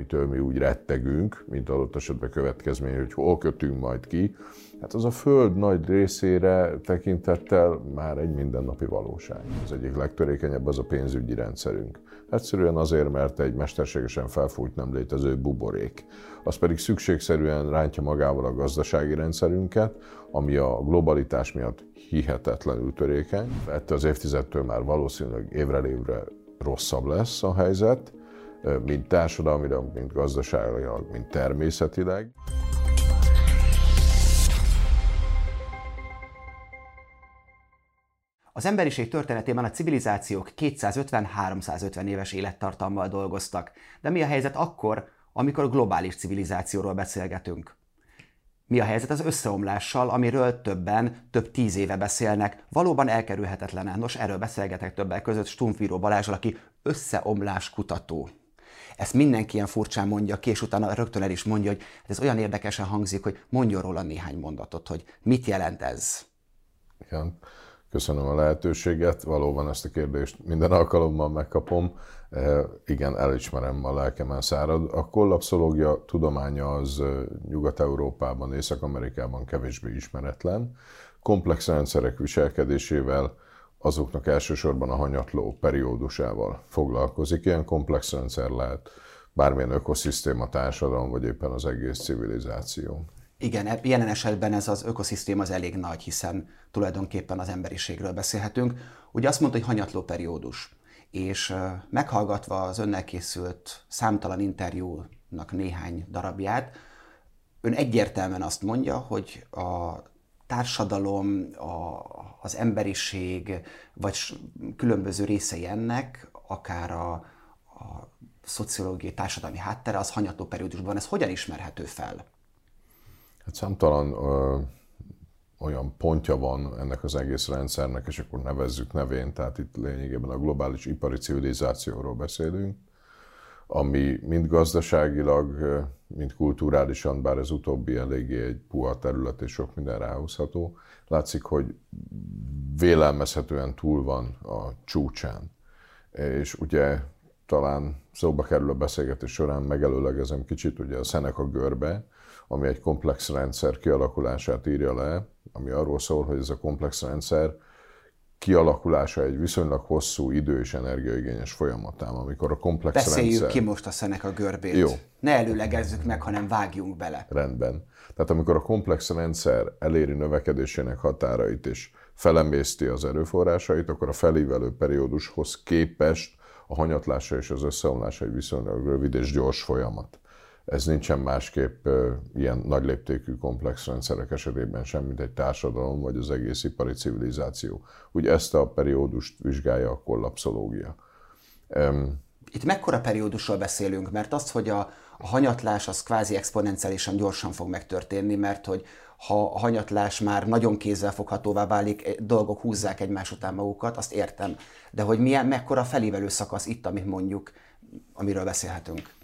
Amitől mi úgy rettegünk, mint adott esetben következmény, hogy hol kötünk majd ki, hát az a Föld nagy részére tekintettel már egy mindennapi valóság. Az egyik legtörékenyebb az a pénzügyi rendszerünk. Egyszerűen azért, mert egy mesterségesen felfújt nem létező buborék. Az pedig szükségszerűen rántja magával a gazdasági rendszerünket, ami a globalitás miatt hihetetlenül törékeny. Ettől az évtizedtől már valószínűleg évre évre rosszabb lesz a helyzet, mint társadalmilag, mint gazdaságilag, mint természetileg. Az emberiség történetében a civilizációk 250-350 éves élettartammal dolgoztak. De mi a helyzet akkor, amikor globális civilizációról beszélgetünk? Mi a helyzet az összeomlással, amiről többen több tíz éve beszélnek, valóban elkerülhetetlen. Nos, erről beszélgetek többek között Stumfíró Balázsral, aki összeomlás kutató. Ezt mindenki ilyen furcsán mondja ki, és utána rögtön el is mondja, hogy ez olyan érdekesen hangzik, hogy mondjon róla néhány mondatot, hogy mit jelent ez. Igen. Köszönöm a lehetőséget, valóban ezt a kérdést minden alkalommal megkapom. E, igen, elismerem, a lelkemen szárad. A kollapszológia tudománya az e, Nyugat-Európában, Észak-Amerikában kevésbé ismeretlen. Komplex rendszerek viselkedésével azoknak elsősorban a hanyatló periódusával foglalkozik. Ilyen komplex rendszer lehet bármilyen ökoszisztéma, társadalom, vagy éppen az egész civilizáció. Igen, jelen esetben ez az ökoszisztéma az elég nagy, hiszen tulajdonképpen az emberiségről beszélhetünk. Ugye azt mondta, hogy hanyatló periódus, és meghallgatva az önnel készült számtalan interjúnak néhány darabját, ön egyértelműen azt mondja, hogy a társadalom, a, az emberiség, vagy különböző részei ennek, akár a, a szociológiai társadalmi háttere, az hanyatló periódusban. Ez hogyan ismerhető fel? Hát számtalan ö, olyan pontja van ennek az egész rendszernek, és akkor nevezzük nevén, tehát itt lényegében a globális ipari civilizációról beszélünk, ami mind gazdaságilag, mind kulturálisan, bár ez utóbbi eléggé egy puha terület és sok minden ráhozható, látszik, hogy vélelmezhetően túl van a csúcsán. És ugye talán szóba kerül a beszélgetés során, megelőlegezem kicsit, ugye a Seneca görbe, ami egy komplex rendszer kialakulását írja le, ami arról szól, hogy ez a komplex rendszer kialakulása egy viszonylag hosszú idő és energiaigényes folyamatám, amikor a komplex Beszéljük rendszer... ki most a szenek a görbét. Jó. Ne előlegezzük meg, hanem vágjunk bele. Rendben. Tehát amikor a komplex rendszer eléri növekedésének határait és felemészti az erőforrásait, akkor a felívelő periódushoz képest a hanyatlása és az összeomlása egy viszonylag rövid és gyors folyamat. Ez nincsen másképp ilyen nagy léptékű komplex rendszerek esetében sem, mint egy társadalom vagy az egész ipari civilizáció. Úgy ezt a periódust vizsgálja a kollapszológia. Itt mekkora periódusról beszélünk? Mert az, hogy a, hanyatlás az kvázi exponenciálisan gyorsan fog megtörténni, mert hogy ha a hanyatlás már nagyon kézzelfoghatóvá válik, eh, dolgok húzzák egymás után magukat, azt értem. De hogy milyen, mekkora felívelő szakasz itt, amit mondjuk, amiről beszélhetünk?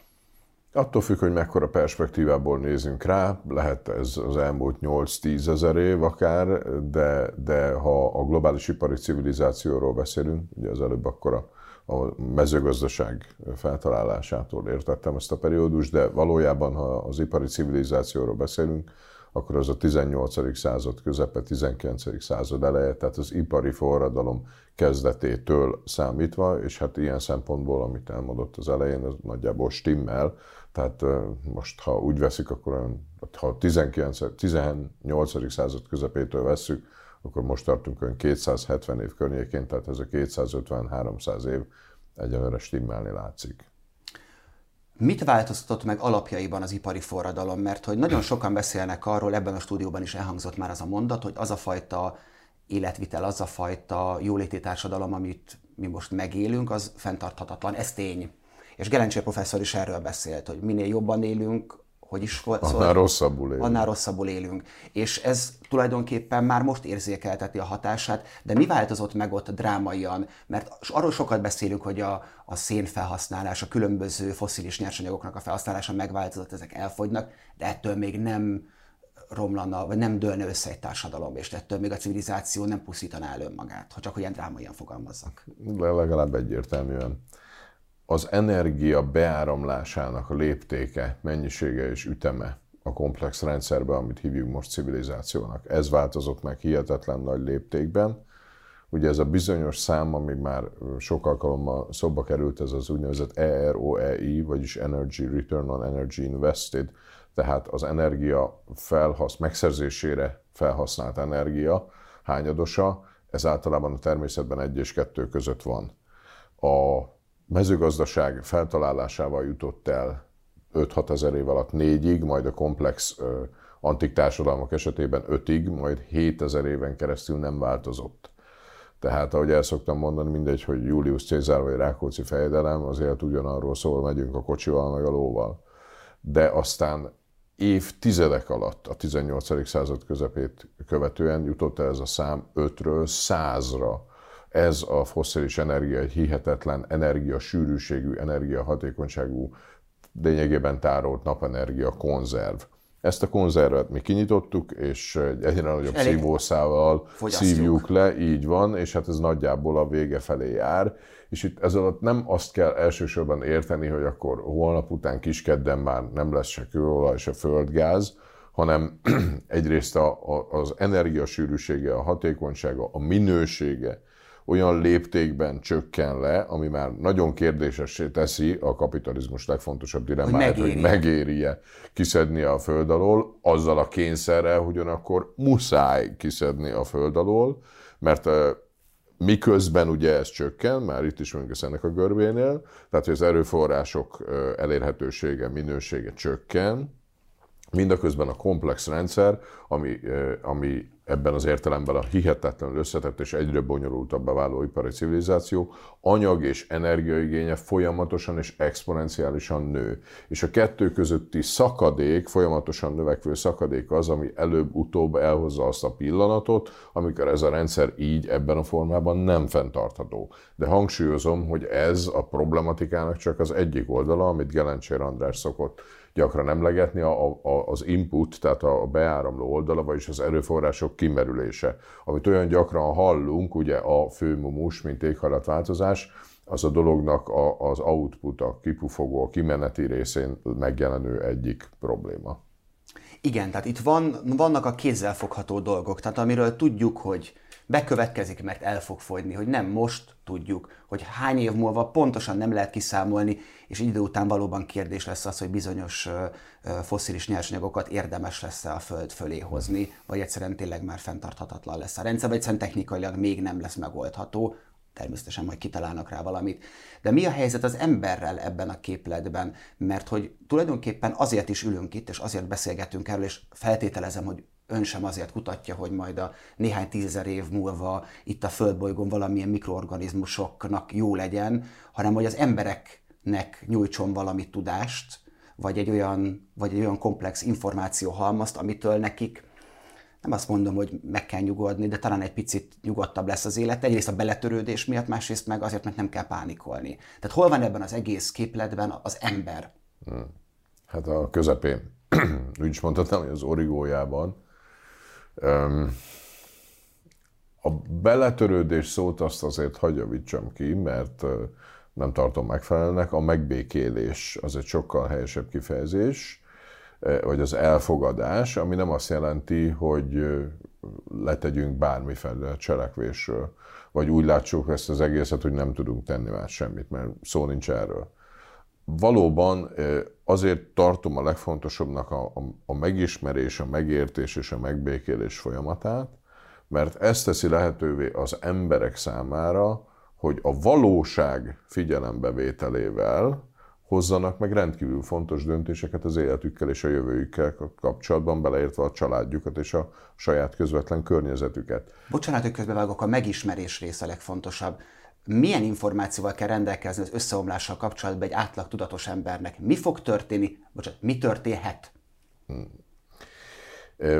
Attól függ, hogy mekkora perspektívából nézünk rá, lehet ez az elmúlt 8-10 ezer év akár, de, de ha a globális ipari civilizációról beszélünk, ugye az előbb akkor a, a mezőgazdaság feltalálásától értettem ezt a periódus, de valójában, ha az ipari civilizációról beszélünk, akkor az a 18. század közepe, 19. század eleje, tehát az ipari forradalom kezdetétől számítva, és hát ilyen szempontból, amit elmondott az elején, az nagyjából stimmel, tehát most, ha úgy veszik, akkor ha 19, 18. század közepétől vesszük, akkor most tartunk olyan 270 év környékén, tehát ez a 250-300 év egyelőre stimmelni látszik. Mit változtatott meg alapjaiban az ipari forradalom? Mert hogy nagyon sokan beszélnek arról, ebben a stúdióban is elhangzott már az a mondat, hogy az a fajta életvitel, az a fajta jóléti társadalom, amit mi most megélünk, az fenntarthatatlan. Ez tény. És Gelencsér professzor is erről beszélt, hogy minél jobban élünk, hogy is volt annál szóval, rosszabbul élünk. Annál rosszabbul élünk. És ez tulajdonképpen már most érzékelteti a hatását, de mi változott meg ott drámaian? Mert arról sokat beszélünk, hogy a, a szén felhasználás, a különböző foszilis nyersanyagoknak a felhasználása megváltozott, ezek elfogynak, de ettől még nem romlana, vagy nem dőlne össze egy társadalom, és ettől még a civilizáció nem pusztítaná el önmagát, ha csak olyan drámaian fogalmazzak. De legalább egyértelműen az energia beáramlásának a léptéke, mennyisége és üteme a komplex rendszerbe, amit hívjuk most civilizációnak. Ez változott meg hihetetlen nagy léptékben. Ugye ez a bizonyos szám, ami már sok alkalommal szóba került, ez az úgynevezett EROEI, vagyis Energy Return on Energy Invested, tehát az energia felhasz, megszerzésére felhasznált energia hányadosa, ez általában a természetben 1 és 2 között van. A mezőgazdaság feltalálásával jutott el 5-6 ezer év alatt négyig, majd a komplex antik társadalmak esetében ötig, majd 7 ezer éven keresztül nem változott. Tehát, ahogy el szoktam mondani, mindegy, hogy Julius Cézár vagy Rákóczi fejedelem, azért ugyanarról szól, megyünk a kocsival, meg a lóval. De aztán évtizedek alatt, a 18. század közepét követően jutott el ez a szám 5-ről 100-ra ez a fosszilis energia egy hihetetlen energia sűrűségű, energia hatékonyságú, lényegében tárolt napenergia konzerv. Ezt a konzervet mi kinyitottuk, és egy egyre nagyobb Elég szívószával szívjuk le, így van, és hát ez nagyjából a vége felé jár. És itt ez alatt nem azt kell elsősorban érteni, hogy akkor holnap után kiskedden már nem lesz se kőolaj, se földgáz, hanem egyrészt a, a, az energiasűrűsége, a hatékonysága, a minősége, olyan léptékben csökken le, ami már nagyon kérdésessé teszi a kapitalizmus legfontosabb dilemmáját, hogy, hogy megéri-e kiszedni a föld alól, azzal a kényszerrel, hogy ugyanakkor muszáj kiszedni a föld alól, mert miközben ugye ez csökken, már itt is mondjuk ennek a görbénél, tehát hogy az erőforrások elérhetősége, minősége csökken, mindaközben a komplex rendszer, ami, ami ebben az értelemben a hihetetlenül összetett és egyre bonyolultabbá váló ipari civilizáció, anyag és energiaigénye folyamatosan és exponenciálisan nő. És a kettő közötti szakadék, folyamatosan növekvő szakadék az, ami előbb-utóbb elhozza azt a pillanatot, amikor ez a rendszer így ebben a formában nem fenntartható. De hangsúlyozom, hogy ez a problematikának csak az egyik oldala, amit Gelencsér András szokott gyakran emlegetni, a, a, az input, tehát a beáramló oldala, vagyis az erőforrások kimerülése. Amit olyan gyakran hallunk, ugye a főmumus, mint éghajlatváltozás, az a dolognak a, az output, a kipufogó, a kimeneti részén megjelenő egyik probléma. Igen, tehát itt van, vannak a kézzelfogható dolgok, tehát amiről tudjuk, hogy bekövetkezik, mert el fog fogyni, hogy nem most tudjuk, hogy hány év múlva pontosan nem lehet kiszámolni, és idő után valóban kérdés lesz az, hogy bizonyos foszilis nyersanyagokat érdemes lesz-e a Föld fölé hozni, vagy egyszerűen tényleg már fenntarthatatlan lesz a rendszer, vagy egyszerűen technikailag még nem lesz megoldható, természetesen majd kitalálnak rá valamit. De mi a helyzet az emberrel ebben a képletben? Mert hogy tulajdonképpen azért is ülünk itt, és azért beszélgetünk erről, és feltételezem, hogy ön sem azért kutatja, hogy majd a néhány tízezer év múlva itt a földbolygón valamilyen mikroorganizmusoknak jó legyen, hanem hogy az embereknek nyújtson valami tudást, vagy egy olyan, vagy egy olyan komplex információhalmazt, amitől nekik nem azt mondom, hogy meg kell nyugodni, de talán egy picit nyugodtabb lesz az élet. Egyrészt a beletörődés miatt, másrészt meg azért, mert nem kell pánikolni. Tehát hol van ebben az egész képletben az ember? Hmm. Hát a közepén. Úgy is mondhatom, hogy az origójában a beletörődés szót azt azért hagyavítsam ki, mert nem tartom megfelelnek. A megbékélés az egy sokkal helyesebb kifejezés, vagy az elfogadás, ami nem azt jelenti, hogy letegyünk bármiféle cselekvésről, vagy úgy látsuk ezt az egészet, hogy nem tudunk tenni már semmit, mert szó nincs erről valóban azért tartom a legfontosabbnak a, a, a megismerés, a megértés és a megbékélés folyamatát, mert ez teszi lehetővé az emberek számára, hogy a valóság figyelembevételével hozzanak meg rendkívül fontos döntéseket az életükkel és a jövőjükkel kapcsolatban, beleértve a családjukat és a saját közvetlen környezetüket. Bocsánat, hogy közbevágok, a megismerés része a legfontosabb milyen információval kell rendelkezni az összeomlással kapcsolatban egy átlag tudatos embernek? Mi fog történni, bocsánat, mi történhet? Hmm.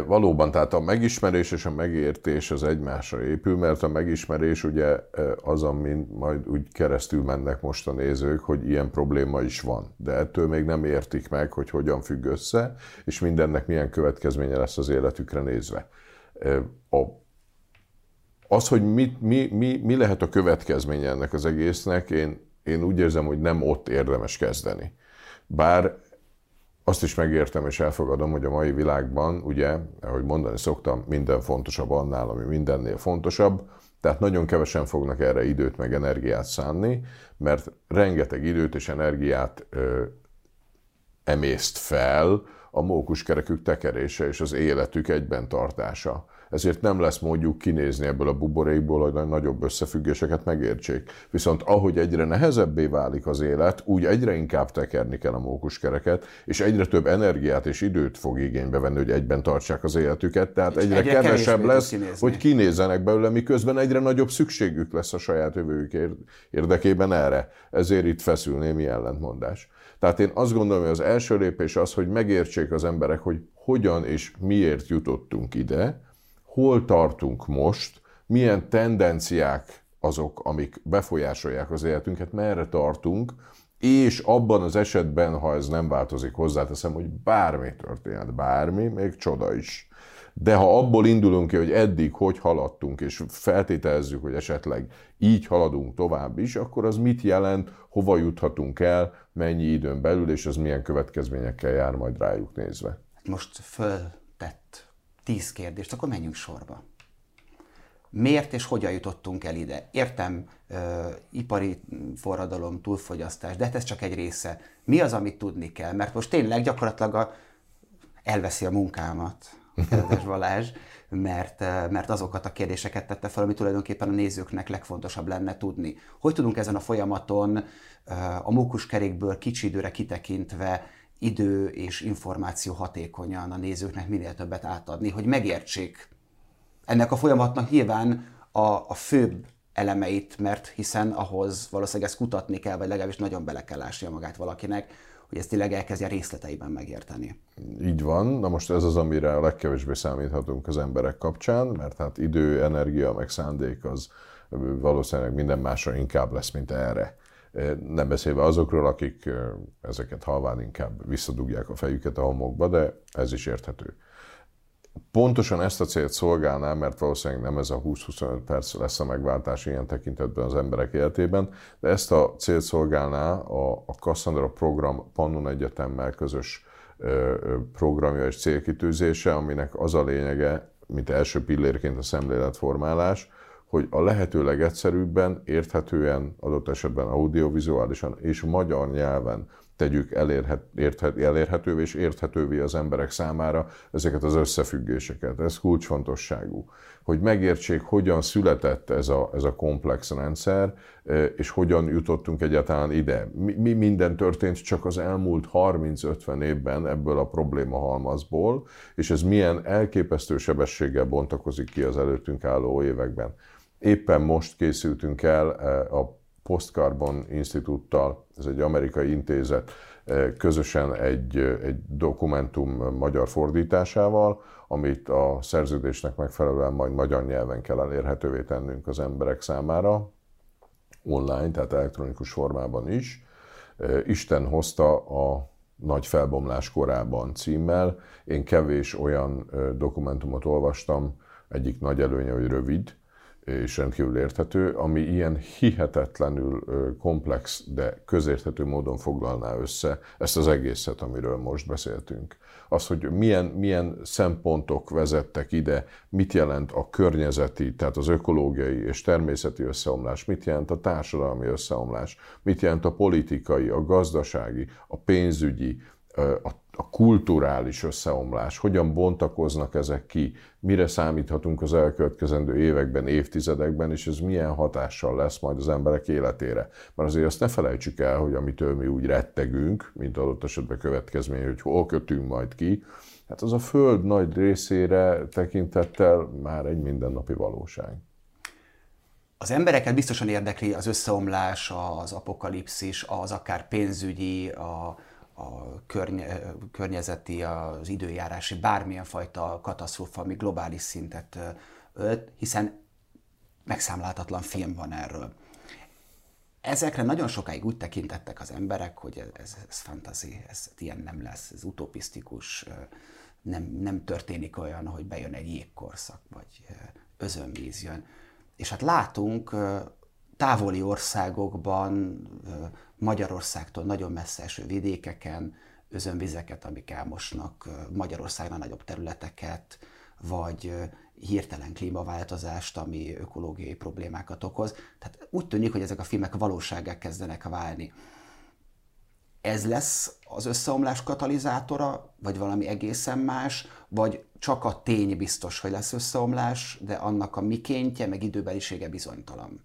Valóban, tehát a megismerés és a megértés az egymásra épül, mert a megismerés ugye az, amin majd úgy keresztül mennek most a nézők, hogy ilyen probléma is van. De ettől még nem értik meg, hogy hogyan függ össze, és mindennek milyen következménye lesz az életükre nézve. A, az, hogy mi, mi, mi, mi lehet a következménye ennek az egésznek, én, én úgy érzem, hogy nem ott érdemes kezdeni. Bár azt is megértem és elfogadom, hogy a mai világban, ugye, ahogy mondani szoktam, minden fontosabb annál, ami mindennél fontosabb, tehát nagyon kevesen fognak erre időt meg energiát szánni, mert rengeteg időt és energiát ö, emészt fel a mókuskerekük tekerése és az életük egyben tartása ezért nem lesz módjuk kinézni ebből a buborékból, hogy nagyobb összefüggéseket megértsék. Viszont ahogy egyre nehezebbé válik az élet, úgy egyre inkább tekerni kell a mókuskereket, és egyre több energiát és időt fog igénybe venni, hogy egyben tartsák az életüket, tehát egyre, egyre kevesebb lesz, kinézni. hogy kinézzenek belőle, miközben egyre nagyobb szükségük lesz a saját jövőjük érdekében erre. Ezért itt feszül némi ellentmondás. Tehát én azt gondolom, hogy az első lépés az, hogy megértsék az emberek, hogy hogyan és miért jutottunk ide, hol tartunk most, milyen tendenciák azok, amik befolyásolják az életünket, merre tartunk, és abban az esetben, ha ez nem változik, hozzáteszem, hogy bármi történhet, bármi, még csoda is. De ha abból indulunk ki, hogy eddig hogy haladtunk, és feltételezzük, hogy esetleg így haladunk tovább is, akkor az mit jelent, hova juthatunk el, mennyi időn belül, és az milyen következményekkel jár majd rájuk nézve. Most föltett tíz kérdést, akkor menjünk sorba. Miért és hogyan jutottunk el ide? Értem, ö, ipari forradalom, túlfogyasztás, de hát ez csak egy része. Mi az, amit tudni kell? Mert most tényleg gyakorlatilag a, elveszi a munkámat, kedves Balázs, mert, mert azokat a kérdéseket tette fel, ami tulajdonképpen a nézőknek legfontosabb lenne tudni. Hogy tudunk ezen a folyamaton a mókuskerékből kicsi időre kitekintve idő és információ hatékonyan a nézőknek minél többet átadni, hogy megértsék ennek a folyamatnak nyilván a, a főbb elemeit, mert hiszen ahhoz valószínűleg ezt kutatni kell, vagy legalábbis nagyon bele kell ásnia magát valakinek, hogy ezt tényleg elkezdje részleteiben megérteni. Így van, na most ez az, amire a legkevésbé számíthatunk az emberek kapcsán, mert hát idő, energia, meg szándék az valószínűleg minden másra inkább lesz, mint erre. Nem beszélve azokról, akik ezeket halván inkább visszadugják a fejüket a homokba, de ez is érthető. Pontosan ezt a célt szolgálná, mert valószínűleg nem ez a 20-25 perc lesz a megváltás ilyen tekintetben az emberek életében, de ezt a célt szolgálná a, a Cassandra program Pannon Egyetemmel közös programja és célkitűzése, aminek az a lényege, mint első pillérként a szemléletformálás, hogy a lehető legegyszerűbben, érthetően, adott esetben audiovizuálisan és magyar nyelven tegyük elérhet, elérhetővé és érthetővé az emberek számára ezeket az összefüggéseket. Ez kulcsfontosságú. Hogy megértsék, hogyan született ez a, ez a komplex rendszer, e, és hogyan jutottunk egyáltalán ide. Mi, mi minden történt csak az elmúlt 30-50 évben ebből a probléma halmazból, és ez milyen elképesztő sebességgel bontakozik ki az előttünk álló években. Éppen most készültünk el eh, a Postcarbon Instituttal, ez egy amerikai intézet, eh, közösen egy, eh, egy dokumentum magyar fordításával, amit a szerződésnek megfelelően majd magyar nyelven kell elérhetővé tennünk az emberek számára, online, tehát elektronikus formában is. Isten hozta a nagy felbomlás korában címmel. Én kevés olyan dokumentumot olvastam, egyik nagy előnye, hogy rövid, és rendkívül érthető, ami ilyen hihetetlenül komplex, de közérthető módon foglalná össze ezt az egészet, amiről most beszéltünk. Az, hogy milyen, milyen szempontok vezettek ide, mit jelent a környezeti, tehát az ökológiai és természeti összeomlás, mit jelent a társadalmi összeomlás, mit jelent a politikai, a gazdasági, a pénzügyi, a, a kulturális összeomlás, hogyan bontakoznak ezek ki, mire számíthatunk az elkövetkezendő években, évtizedekben, és ez milyen hatással lesz majd az emberek életére. Mert azért azt ne felejtsük el, hogy amitől mi úgy rettegünk, mint adott esetben következmény, hogy hol kötünk majd ki, hát az a Föld nagy részére tekintettel már egy mindennapi valóság. Az embereket biztosan érdekli az összeomlás, az apokalipszis, az akár pénzügyi, a, a környe, környezeti, az időjárási, bármilyen fajta katasztrófa, ami globális szintet ölt, hiszen megszámláltatlan film van erről. Ezekre nagyon sokáig úgy tekintettek az emberek, hogy ez, ez, ez fantasy, ez ilyen nem lesz, ez utopisztikus, nem, nem történik olyan, hogy bejön egy jégkorszak, vagy özönvíz jön. És hát látunk távoli országokban, Magyarországtól nagyon messze eső vidékeken, özönvizeket, amik elmosnak Magyarországnál nagyobb területeket, vagy hirtelen klímaváltozást, ami ökológiai problémákat okoz. Tehát úgy tűnik, hogy ezek a filmek valóságá kezdenek válni. Ez lesz az összeomlás katalizátora, vagy valami egészen más, vagy csak a tény biztos, hogy lesz összeomlás, de annak a mikéntje, meg időbelisége bizonytalan.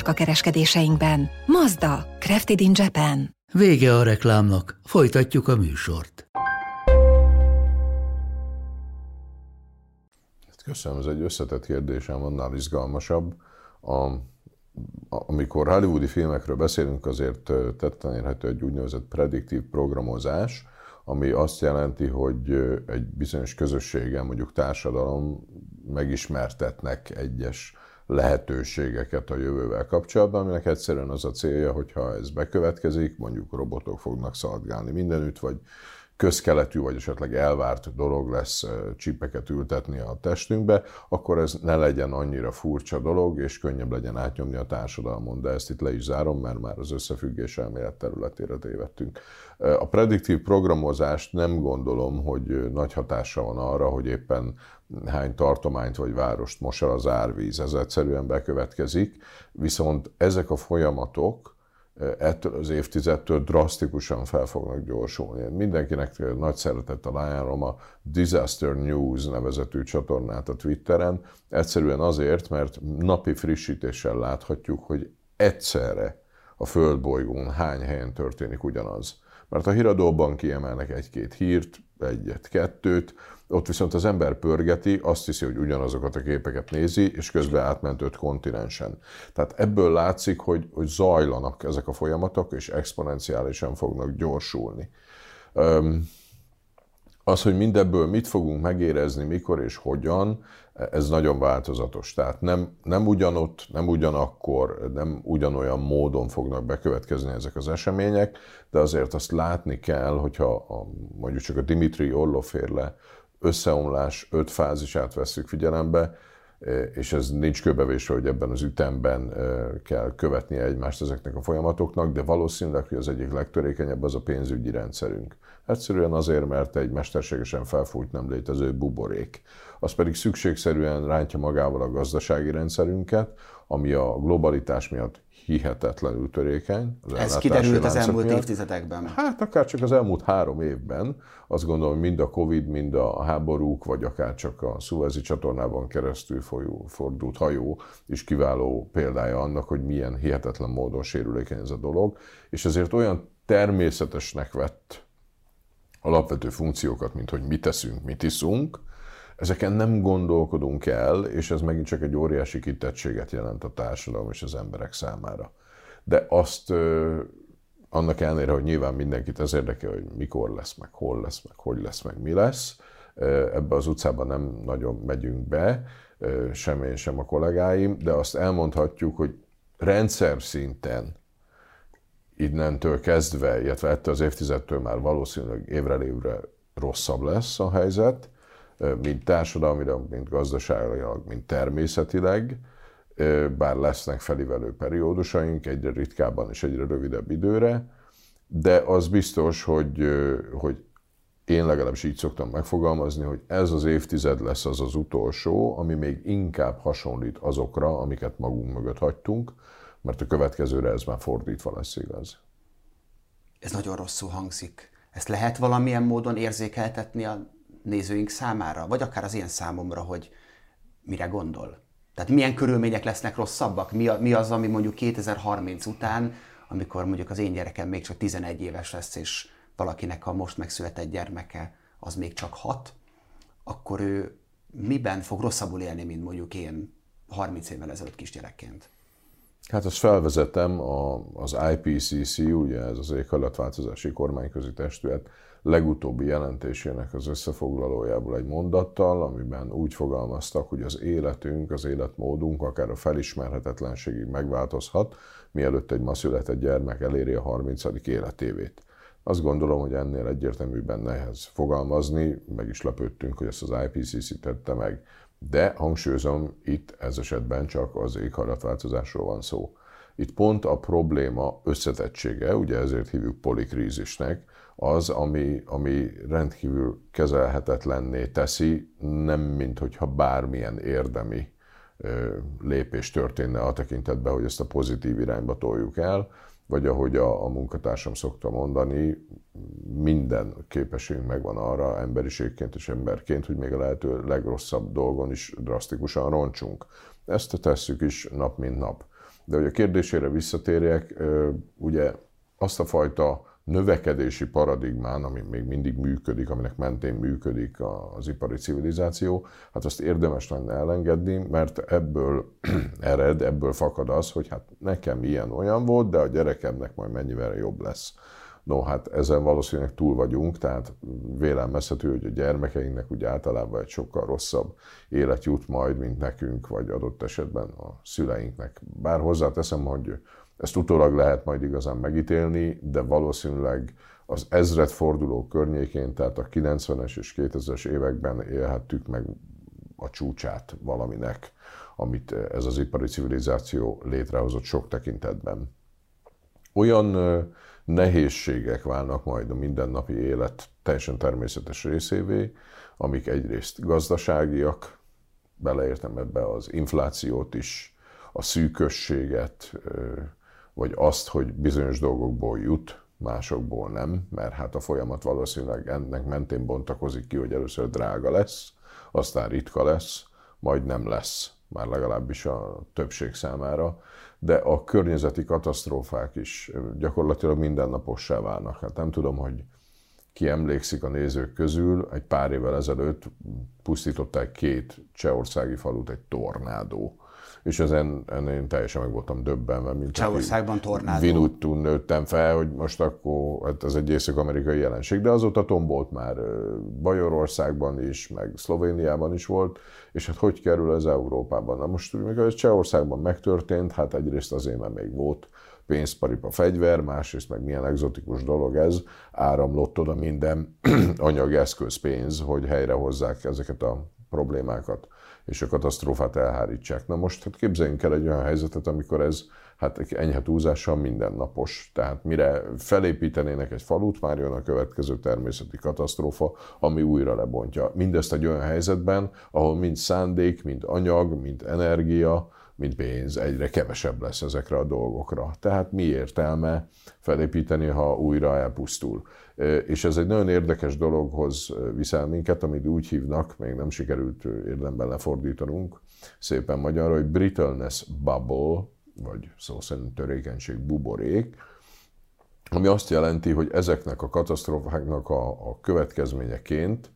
kereskedéseinkben. Mazda, Crafted in Japan. Vége a reklámnak, folytatjuk a műsort. Köszönöm, ez egy összetett kérdésem, annál izgalmasabb. A, amikor hollywoodi filmekről beszélünk, azért tetten érhető egy úgynevezett prediktív programozás, ami azt jelenti, hogy egy bizonyos közösségen, mondjuk társadalom megismertetnek egyes lehetőségeket a jövővel kapcsolatban, aminek egyszerűen az a célja, hogyha ez bekövetkezik, mondjuk robotok fognak szaladgálni mindenütt, vagy közkeletű, vagy esetleg elvárt dolog lesz csipeket ültetni a testünkbe, akkor ez ne legyen annyira furcsa dolog, és könnyebb legyen átnyomni a társadalmon. De ezt itt le is zárom, mert már az összefüggés elmélet területére tévedtünk. A prediktív programozást nem gondolom, hogy nagy hatása van arra, hogy éppen hány tartományt vagy várost mos el az árvíz. Ez egyszerűen bekövetkezik, viszont ezek a folyamatok ettől az évtizedtől drasztikusan fel fognak gyorsulni. Mindenkinek nagy szeretettel ajánlom a Disaster News nevezetű csatornát a Twitteren, egyszerűen azért, mert napi frissítéssel láthatjuk, hogy egyszerre a földbolygón hány helyen történik ugyanaz. Mert a híradóban kiemelnek egy-két hírt, egyet, kettőt, ott viszont az ember pörgeti, azt hiszi, hogy ugyanazokat a képeket nézi, és közben átment öt kontinensen. Tehát ebből látszik, hogy, hogy zajlanak ezek a folyamatok, és exponenciálisan fognak gyorsulni. Az, hogy mindebből mit fogunk megérezni, mikor és hogyan, ez nagyon változatos. Tehát nem, nem ugyanott, nem ugyanakkor, nem ugyanolyan módon fognak bekövetkezni ezek az események, de azért azt látni kell, hogyha a, mondjuk csak a Dimitri Orloférle összeomlás öt fázisát veszük figyelembe, és ez nincs köbevésre, hogy ebben az ütemben kell követni egymást ezeknek a folyamatoknak, de valószínűleg, hogy az egyik legtörékenyebb az a pénzügyi rendszerünk. Egyszerűen azért, mert egy mesterségesen felfújt nem létező buborék. Az pedig szükségszerűen rántja magával a gazdasági rendszerünket, ami a globalitás miatt hihetetlenül törékeny. Az Ez kiderült az elmúlt miatt. évtizedekben. Hát akár csak az elmúlt három évben. Azt gondolom, mind a Covid, mind a háborúk, vagy akár csak a Szuezi csatornában keresztül folyó, fordult hajó is kiváló példája annak, hogy milyen hihetetlen módon sérülékeny ez a dolog. És ezért olyan természetesnek vett alapvető funkciókat, mint hogy mit teszünk, mit iszunk, ezeken nem gondolkodunk el, és ez megint csak egy óriási kitettséget jelent a társadalom és az emberek számára. De azt annak ellenére, hogy nyilván mindenkit az érdekel, hogy mikor lesz, meg hol lesz, meg hogy lesz, meg mi lesz, ebbe az utcába nem nagyon megyünk be, sem én, sem a kollégáim, de azt elmondhatjuk, hogy rendszer szinten innentől kezdve, illetve ettől az évtizedtől már valószínűleg évre évre rosszabb lesz a helyzet, mint társadalmilag, mint gazdaságilag, mint természetileg, bár lesznek felívelő periódusaink, egyre ritkábban és egyre rövidebb időre, de az biztos, hogy, hogy én legalábbis így szoktam megfogalmazni, hogy ez az évtized lesz az az utolsó, ami még inkább hasonlít azokra, amiket magunk mögött hagytunk, mert a következőre ez már fordítva lesz igaz. Ez nagyon rosszul hangzik. Ezt lehet valamilyen módon érzékeltetni a nézőink számára, vagy akár az én számomra, hogy mire gondol? Tehát milyen körülmények lesznek rosszabbak? Mi, a, mi az, ami mondjuk 2030 után, amikor mondjuk az én gyerekem még csak 11 éves lesz, és valakinek a most megszületett gyermeke az még csak hat, akkor ő miben fog rosszabbul élni, mint mondjuk én 30 évvel ezelőtt kisgyerekként? Hát azt felvezetem, a, az IPCC, ugye ez az éghajlatváltozási kormányközi testület legutóbbi jelentésének az összefoglalójából egy mondattal, amiben úgy fogalmaztak, hogy az életünk, az életmódunk akár a felismerhetetlenségig megváltozhat, mielőtt egy ma született gyermek eléri a 30. életévét. Azt gondolom, hogy ennél egyértelműbben nehez fogalmazni, meg is lepődtünk, hogy ezt az IPCC tette meg. De hangsúlyozom, itt ez esetben csak az éghajlatváltozásról van szó. Itt pont a probléma összetettsége, ugye ezért hívjuk polikrízisnek, az, ami, ami rendkívül kezelhetetlenné teszi, nem mint hogyha bármilyen érdemi lépés történne a tekintetben, hogy ezt a pozitív irányba toljuk el, vagy ahogy a, a munkatársam szokta mondani, minden képességünk megvan arra emberiségként és emberként, hogy még a lehető legrosszabb dolgon is drasztikusan roncsunk. Ezt tesszük is nap mint nap. De hogy a kérdésére visszatérjek, ugye azt a fajta növekedési paradigmán, ami még mindig működik, aminek mentén működik az ipari civilizáció, hát azt érdemes lenne elengedni, mert ebből ered, ebből fakad az, hogy hát nekem ilyen-olyan volt, de a gyerekemnek majd mennyivel jobb lesz. No, hát ezen valószínűleg túl vagyunk, tehát vélelmezhető, hogy a gyermekeinknek úgy általában egy sokkal rosszabb élet jut majd, mint nekünk, vagy adott esetben a szüleinknek. Bár hozzáteszem, hogy ezt utólag lehet majd igazán megítélni, de valószínűleg az ezred forduló környékén, tehát a 90-es és 2000-es években élhettük meg a csúcsát valaminek, amit ez az ipari civilizáció létrehozott sok tekintetben. Olyan nehézségek válnak majd a mindennapi élet teljesen természetes részévé, amik egyrészt gazdaságiak, beleértem ebbe az inflációt is, a szűkösséget, vagy azt, hogy bizonyos dolgokból jut, másokból nem, mert hát a folyamat valószínűleg ennek mentén bontakozik ki, hogy először drága lesz, aztán ritka lesz, majd nem lesz, már legalábbis a többség számára, de a környezeti katasztrófák is gyakorlatilag mindennapossá válnak. Hát nem tudom, hogy ki emlékszik a nézők közül, egy pár évvel ezelőtt pusztították két csehországi falut egy tornádó és ezen, ezen én teljesen meg voltam döbbenve. Mint Csehországban tornádó. Vinutun nőttem fel, hogy most akkor, hát ez egy észak-amerikai jelenség, de azóta tombolt már Bajorországban is, meg Szlovéniában is volt, és hát hogy kerül ez Európában? Na most, mikor ez Csehországban megtörtént, hát egyrészt azért, mert még volt pénzparipa fegyver, másrészt meg milyen egzotikus dolog ez, áramlott oda minden anyag, eszköz, pénz, hogy helyrehozzák ezeket a problémákat és a katasztrófát elhárítsák. Na most hát képzeljünk el egy olyan helyzetet, amikor ez hát enyhe túlzással mindennapos. Tehát mire felépítenének egy falut, már jön a következő természeti katasztrófa, ami újra lebontja. Mindezt egy olyan helyzetben, ahol mind szándék, mind anyag, mind energia, mint pénz, egyre kevesebb lesz ezekre a dolgokra. Tehát mi értelme felépíteni, ha újra elpusztul? És ez egy nagyon érdekes dologhoz viszel minket, amit úgy hívnak, még nem sikerült érdemben lefordítanunk, szépen magyarra, hogy brittleness bubble, vagy szó szerint törékenység buborék, ami azt jelenti, hogy ezeknek a katasztrófáknak a, a következményeként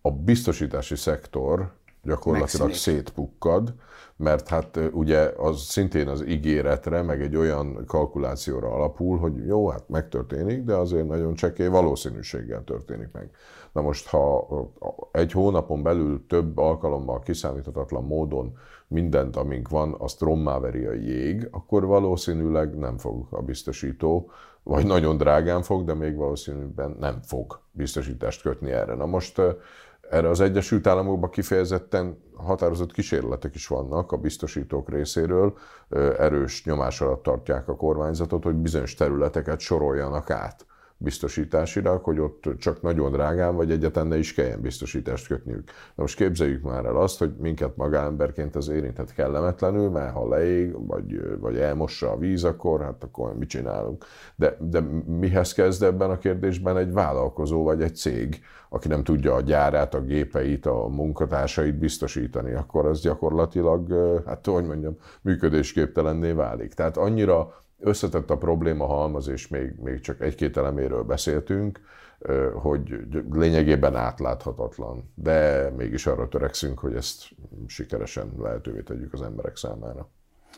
a biztosítási szektor gyakorlatilag szétpukkad, mert hát ugye az szintén az ígéretre, meg egy olyan kalkulációra alapul, hogy jó, hát megtörténik, de azért nagyon csekély valószínűséggel történik meg. Na most, ha egy hónapon belül több alkalommal kiszámíthatatlan módon mindent, amink van, azt rommá veri a jég, akkor valószínűleg nem fog a biztosító, vagy nagyon drágán fog, de még valószínűleg nem fog biztosítást kötni erre. Na most erre az Egyesült Államokban kifejezetten határozott kísérletek is vannak a biztosítók részéről. Erős nyomás alatt tartják a kormányzatot, hogy bizonyos területeket soroljanak át biztosításira, hogy ott csak nagyon drágán, vagy egyáltalán ne is kelljen biztosítást kötniük. Na most képzeljük már el azt, hogy minket magánemberként az érintett kellemetlenül, mert ha leég, vagy, vagy elmossa a víz, akkor hát akkor mit csinálunk. De, de mihez kezd ebben a kérdésben egy vállalkozó vagy egy cég, aki nem tudja a gyárát, a gépeit, a munkatársait biztosítani, akkor az gyakorlatilag, hát hogy mondjam, működésképtelenné válik. Tehát annyira összetett a probléma halmaz, és még, még csak egy-két eleméről beszéltünk, hogy lényegében átláthatatlan, de mégis arra törekszünk, hogy ezt sikeresen lehetővé tegyük az emberek számára.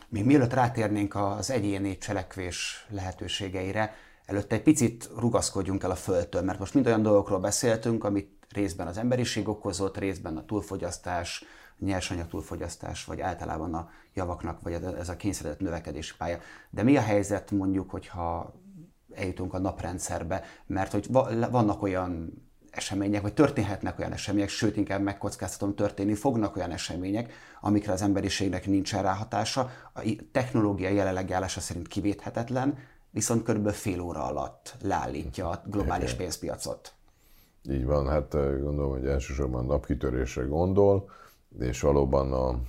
Még mielőtt rátérnénk az egyéni cselekvés lehetőségeire, előtte egy picit rugaszkodjunk el a Földtől, mert most mind olyan dolgokról beszéltünk, amit részben az emberiség okozott, részben a túlfogyasztás, nyersanyag túlfogyasztás, vagy általában a javaknak, vagy ez a kényszerített növekedési pálya. De mi a helyzet mondjuk, hogyha eljutunk a naprendszerbe, mert hogy vannak olyan események, vagy történhetnek olyan események, sőt, inkább megkockáztatom, történni fognak olyan események, amikre az emberiségnek nincsen ráhatása. A technológia jelenlegi állása szerint kivéthetetlen, viszont körülbelül fél óra alatt leállítja a globális pénzpiacot. Így van, hát gondolom, hogy elsősorban napkitörésre gondol, és valóban a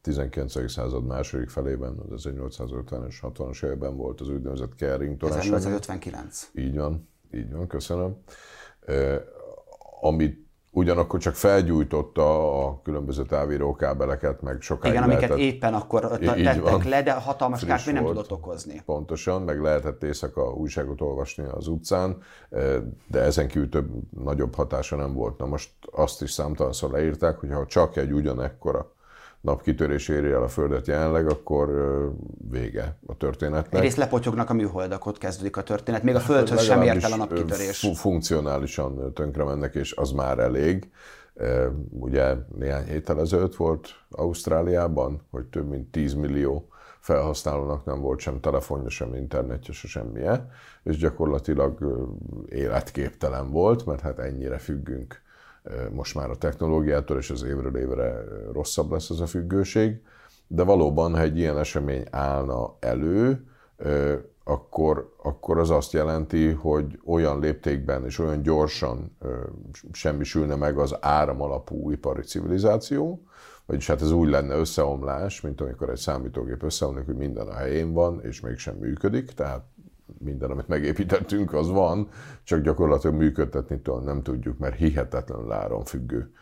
19. század második felében, az 1850-es, 60-as években volt az úgynevezett Carrington 1859. Így van, így van, köszönöm. amit ugyanakkor csak felgyújtotta a különböző távírókábeleket, meg sokáig Igen, lehetett, amiket éppen akkor tettek van, le, de hatalmas kárt nem tudott okozni. Pontosan, meg lehetett éjszaka újságot olvasni az utcán, de ezen kívül több nagyobb hatása nem volt. Na most azt is számtalanszor leírták, hogy ha csak egy ugyanekkora napkitörés éri el a Földet jelenleg, akkor vége a történetnek. Egyrészt lepotyognak a műholdak, ott kezdődik a történet. Még a Földhöz hát sem ért el a napkitörés. Funkcionálisan tönkre mennek, és az már elég. Ugye néhány héttel ezelőtt volt Ausztráliában, hogy több mint 10 millió felhasználónak nem volt sem telefonja, sem internetje, sem semmilyen, és gyakorlatilag életképtelen volt, mert hát ennyire függünk most már a technológiától, és az évről évre rosszabb lesz ez a függőség, de valóban, ha egy ilyen esemény állna elő, akkor, akkor az azt jelenti, hogy olyan léptékben és olyan gyorsan semmisülne meg az áram alapú ipari civilizáció, vagyis hát ez úgy lenne összeomlás, mint amikor egy számítógép összeomlik, hogy minden a helyén van, és mégsem működik, tehát minden, amit megépítettünk, az van, csak gyakorlatilag működtetni nem tudjuk, mert hihetetlenül áramfüggő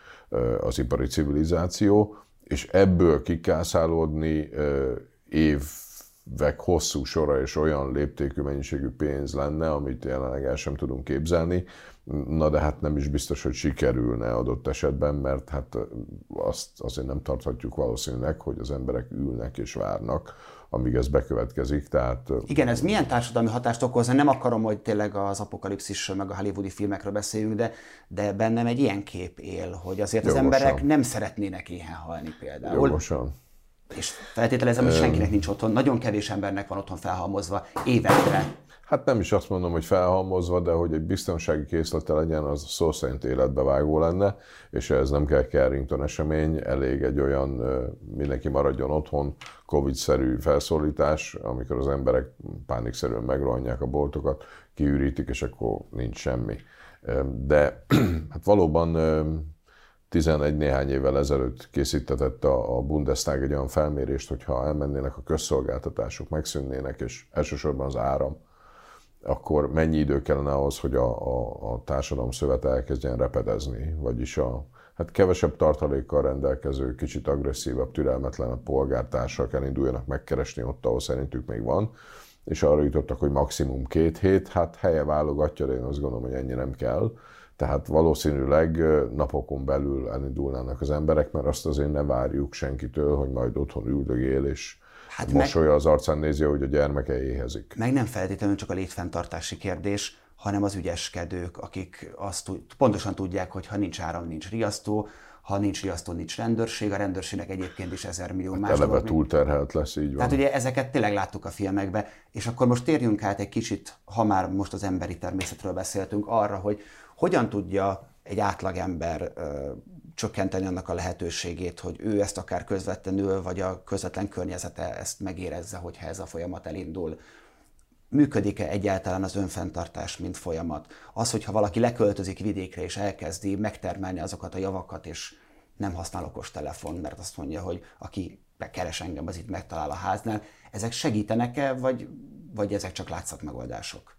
az ipari civilizáció, és ebből kikászálódni évek hosszú sora és olyan léptékű mennyiségű pénz lenne, amit jelenleg el sem tudunk képzelni, na de hát nem is biztos, hogy sikerülne adott esetben, mert hát azt azért nem tarthatjuk valószínűleg, hogy az emberek ülnek és várnak, amíg ez bekövetkezik. Tehát, Igen, ez milyen társadalmi hatást okozna? Nem akarom, hogy tényleg az apokalipszisről, meg a hollywoodi filmekről beszéljünk, de, de bennem egy ilyen kép él, hogy azért Jogosan. az emberek nem szeretnének éhen halni például. Jogosan. És feltételezem, hogy senkinek nincs otthon, nagyon kevés embernek van otthon felhalmozva évekre hát nem is azt mondom, hogy felhalmozva, de hogy egy biztonsági készlete legyen, az szó szerint életbevágó lenne, és ez nem kell Carrington esemény, elég egy olyan mindenki maradjon otthon, Covid-szerű felszólítás, amikor az emberek pánikszerűen megrohanják a boltokat, kiürítik, és akkor nincs semmi. De hát valóban 11 néhány évvel ezelőtt készítetett a Bundestag egy olyan felmérést, hogyha elmennének a közszolgáltatások, megszűnnének, és elsősorban az áram, akkor mennyi idő kellene ahhoz, hogy a, a, a társadalom szövete elkezdjen repedezni, vagyis a hát kevesebb tartalékkal rendelkező, kicsit agresszívabb, türelmetlen polgártársak elinduljanak megkeresni ott, ahol szerintük még van, és arra jutottak, hogy maximum két hét, hát helye válogatja, de én azt gondolom, hogy ennyi nem kell. Tehát valószínűleg napokon belül elindulnának az emberek, mert azt azért ne várjuk senkitől, hogy majd otthon üldögél, és Hát mosolya meg, az arcán nézi, hogy a gyermeke éhezik. Meg nem feltétlenül csak a létfenntartási kérdés, hanem az ügyeskedők, akik azt pontosan tudják, hogy ha nincs áram, nincs riasztó, ha nincs riasztó, nincs rendőrség, a rendőrségnek egyébként is ezer millió hát más eleve túlterhelt lesz, így van. Tehát ugye ezeket tényleg láttuk a filmekben, és akkor most térjünk át egy kicsit, ha már most az emberi természetről beszéltünk, arra, hogy hogyan tudja egy átlagember csökkenteni annak a lehetőségét, hogy ő ezt akár közvetlenül, vagy a közvetlen környezete ezt megérezze, hogyha ez a folyamat elindul. működik-e egyáltalán az önfenntartás, mint folyamat. Az, hogyha valaki leköltözik vidékre és elkezdi megtermelni azokat a javakat, és nem használ okos telefon, mert azt mondja, hogy aki keres engem, az itt megtalál a háznál. Ezek segítenek-e, vagy, vagy ezek csak látszat megoldások?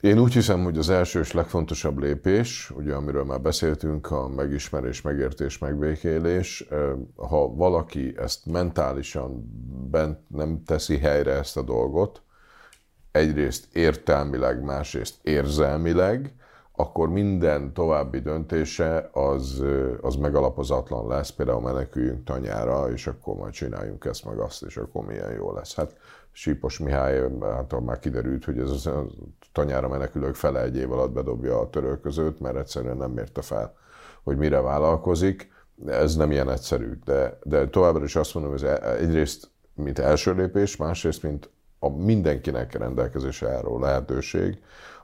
Én úgy hiszem, hogy az első és legfontosabb lépés, ugye amiről már beszéltünk, a megismerés, megértés, megbékélés, ha valaki ezt mentálisan bent nem teszi helyre ezt a dolgot, egyrészt értelmileg, másrészt érzelmileg, akkor minden további döntése az, az megalapozatlan lesz, például meneküljünk tanyára, és akkor majd csináljunk ezt meg azt, és akkor milyen jó lesz. Hát Sípos Mihály által már kiderült, hogy ez a tanyára menekülők fele egy év alatt bedobja a törölközőt, mert egyszerűen nem mérte fel, hogy mire vállalkozik. Ez nem ilyen egyszerű, de, de továbbra is azt mondom, hogy ez egyrészt, mint első lépés, másrészt, mint a mindenkinek rendelkezésre álló lehetőség,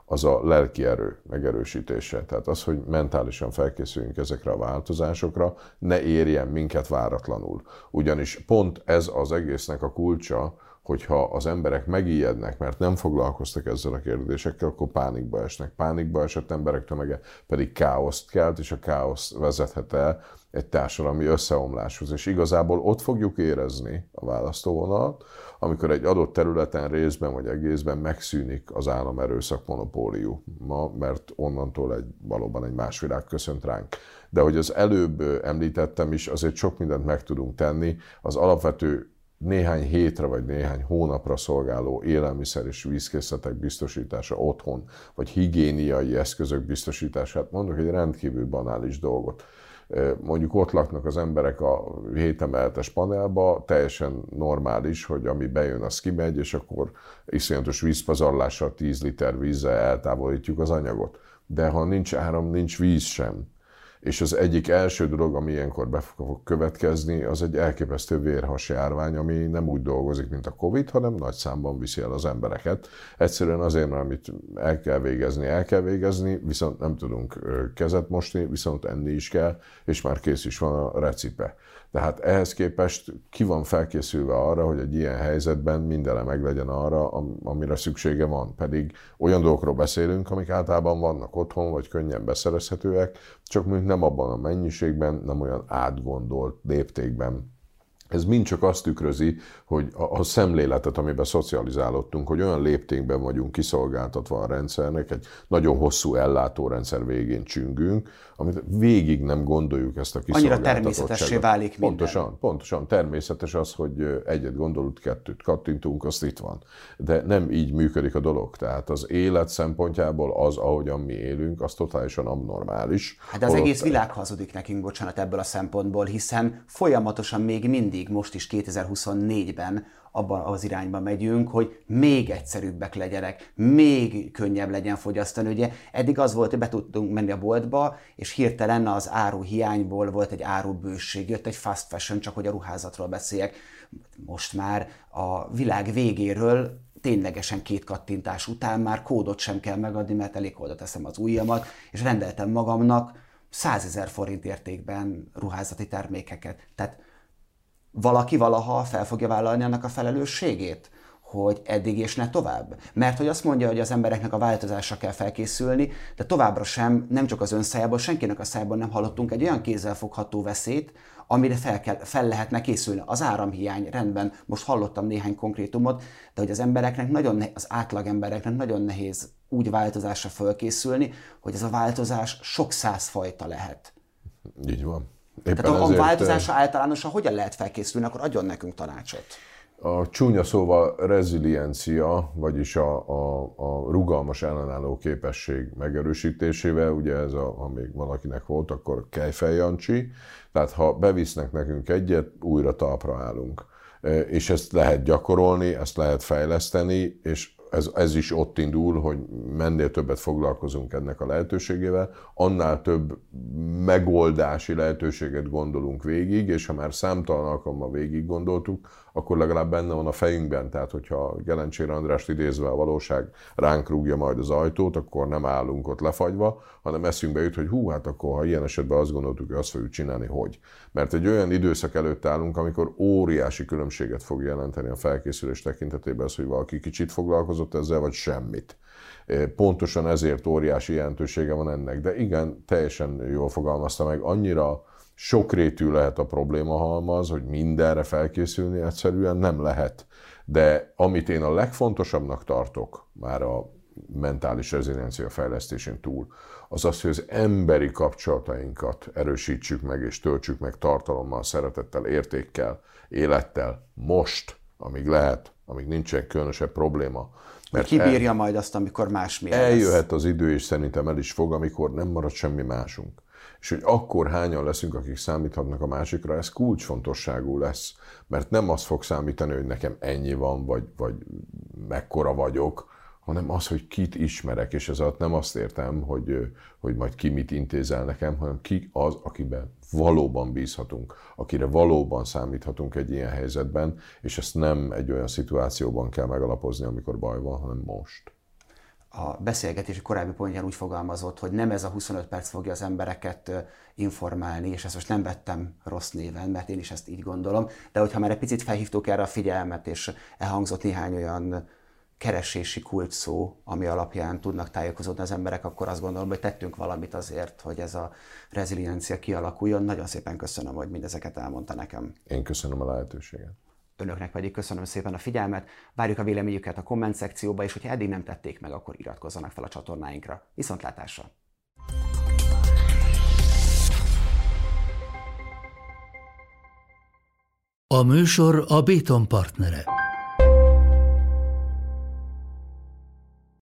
az a lelki erő megerősítése. Tehát az, hogy mentálisan felkészüljünk ezekre a változásokra, ne érjen minket váratlanul. Ugyanis pont ez az egésznek a kulcsa, hogyha az emberek megijednek, mert nem foglalkoztak ezzel a kérdésekkel, akkor pánikba esnek. Pánikba esett emberek tömege pedig káoszt kelt, és a káosz vezethet el egy társadalmi összeomláshoz. És igazából ott fogjuk érezni a választóvonalat, amikor egy adott területen, részben vagy egészben megszűnik az állam erőszak monopóliuma, mert onnantól egy, valóban egy más világ köszönt ránk. De hogy az előbb említettem is, azért sok mindent meg tudunk tenni. Az alapvető néhány hétre vagy néhány hónapra szolgáló élelmiszer és vízkészletek biztosítása otthon, vagy higiéniai eszközök biztosítását, mondok egy rendkívül banális dolgot. Mondjuk ott laknak az emberek a hétemeletes panelba, teljesen normális, hogy ami bejön, az kimegy, és akkor iszonyatos vízpazarlással 10 liter vízzel eltávolítjuk az anyagot. De ha nincs áram, nincs víz sem és az egyik első dolog, ami ilyenkor be fog következni, az egy elképesztő vérhas járvány, ami nem úgy dolgozik, mint a Covid, hanem nagy számban viszi el az embereket. Egyszerűen azért, mert amit el kell végezni, el kell végezni, viszont nem tudunk kezet mosni, viszont enni is kell, és már kész is van a recipe. Tehát ehhez képest ki van felkészülve arra, hogy egy ilyen helyzetben mindene meg legyen arra, amire szüksége van. Pedig olyan dolgokról beszélünk, amik általában vannak otthon, vagy könnyen beszerezhetőek, csak mondjuk nem abban a mennyiségben, nem olyan átgondolt léptékben ez mind csak azt tükrözi, hogy a, a szemléletet, amiben szocializálódtunk, hogy olyan léptékben vagyunk kiszolgáltatva a rendszernek, egy nagyon hosszú ellátórendszer végén csüngünk, amit végig nem gondoljuk ezt a kiszolgáltatottságot. Annyira természetessé válik minden. Pontosan, pontosan. Természetes az, hogy egyet gondolunk, kettőt kattintunk, azt itt van. De nem így működik a dolog. Tehát az élet szempontjából az, ahogyan mi élünk, az totálisan abnormális. Hát de az egész világ hazudik nekünk, bocsánat, ebből a szempontból, hiszen folyamatosan még mindig, most is 2024-ben abban az irányba megyünk, hogy még egyszerűbbek legyenek, még könnyebb legyen fogyasztani. Ugye eddig az volt, hogy be tudtunk menni a boltba, és hirtelen az áru hiányból volt egy árubőség, jött egy fast fashion, csak hogy a ruházatról beszéljek. Most már a világ végéről ténylegesen két kattintás után már kódot sem kell megadni, mert elég kódot teszem az ujjamat, és rendeltem magamnak 100 ezer forint értékben ruházati termékeket. Tehát valaki valaha fel fogja vállalni annak a felelősségét? hogy eddig és ne tovább. Mert hogy azt mondja, hogy az embereknek a változásra kell felkészülni, de továbbra sem, nem csak az ön szájából, senkinek a szájából nem hallottunk egy olyan kézzelfogható veszélyt, amire fel, kell, fel lehetne készülni. Az áramhiány, rendben, most hallottam néhány konkrétumot, de hogy az embereknek nagyon nehéz, az átlag embereknek nagyon nehéz úgy változásra felkészülni, hogy ez a változás sok száz fajta lehet. Így van. Éppen Tehát a, a változásra általánosan hogyan lehet felkészülni, akkor adjon nekünk tanácsot. A csúnya szóval reziliencia, vagyis a, a, a rugalmas ellenálló képesség megerősítésével, ugye ez a, ha még valakinek volt, akkor Kejfej tehát ha bevisznek nekünk egyet, újra talpra állunk. És ezt lehet gyakorolni, ezt lehet fejleszteni, és ez, ez is ott indul, hogy mennél többet foglalkozunk ennek a lehetőségével, annál több megoldási lehetőséget gondolunk végig, és ha már számtalan alkalommal végig gondoltuk, akkor legalább benne van a fejünkben, tehát hogyha Gelencsér Andrást idézve a valóság ránk rúgja majd az ajtót, akkor nem állunk ott lefagyva, hanem eszünkbe jut, hogy hú, hát akkor ha ilyen esetben azt gondoltuk, hogy azt fogjuk csinálni, hogy. Mert egy olyan időszak előtt állunk, amikor óriási különbséget fog jelenteni a felkészülés tekintetében az, hogy valaki kicsit foglalkozott ezzel, vagy semmit. Pontosan ezért óriási jelentősége van ennek. De igen, teljesen jól fogalmazta meg, annyira sokrétű lehet a probléma halmaz, hogy mindenre felkészülni egyszerűen nem lehet. De amit én a legfontosabbnak tartok, már a mentális reziliencia fejlesztésén túl, az az, hogy az emberi kapcsolatainkat erősítsük meg és töltsük meg tartalommal, szeretettel, értékkel, élettel, most, amíg lehet, amíg nincsen különösebb probléma. Mert Ki bírja el, majd azt, amikor más mi Eljöhet lesz. az idő, és szerintem el is fog, amikor nem marad semmi másunk és hogy akkor hányan leszünk, akik számíthatnak a másikra, ez kulcsfontosságú lesz, mert nem az fog számítani, hogy nekem ennyi van, vagy, vagy mekkora vagyok, hanem az, hogy kit ismerek, és ez alatt nem azt értem, hogy, hogy majd ki mit intézel nekem, hanem ki az, akiben valóban bízhatunk, akire valóban számíthatunk egy ilyen helyzetben, és ezt nem egy olyan szituációban kell megalapozni, amikor baj van, hanem most a beszélgetési korábbi pontján úgy fogalmazott, hogy nem ez a 25 perc fogja az embereket informálni, és ezt most nem vettem rossz néven, mert én is ezt így gondolom, de hogyha már egy picit felhívtuk erre a figyelmet, és elhangzott néhány olyan keresési kult ami alapján tudnak tájékozódni az emberek, akkor azt gondolom, hogy tettünk valamit azért, hogy ez a reziliencia kialakuljon. Nagyon szépen köszönöm, hogy mindezeket elmondta nekem. Én köszönöm a lehetőséget. Önöknek pedig köszönöm szépen a figyelmet, várjuk a véleményüket a komment szekcióba, és hogyha eddig nem tették meg, akkor iratkozzanak fel a csatornáinkra. Viszontlátásra! A műsor a Béton partnere.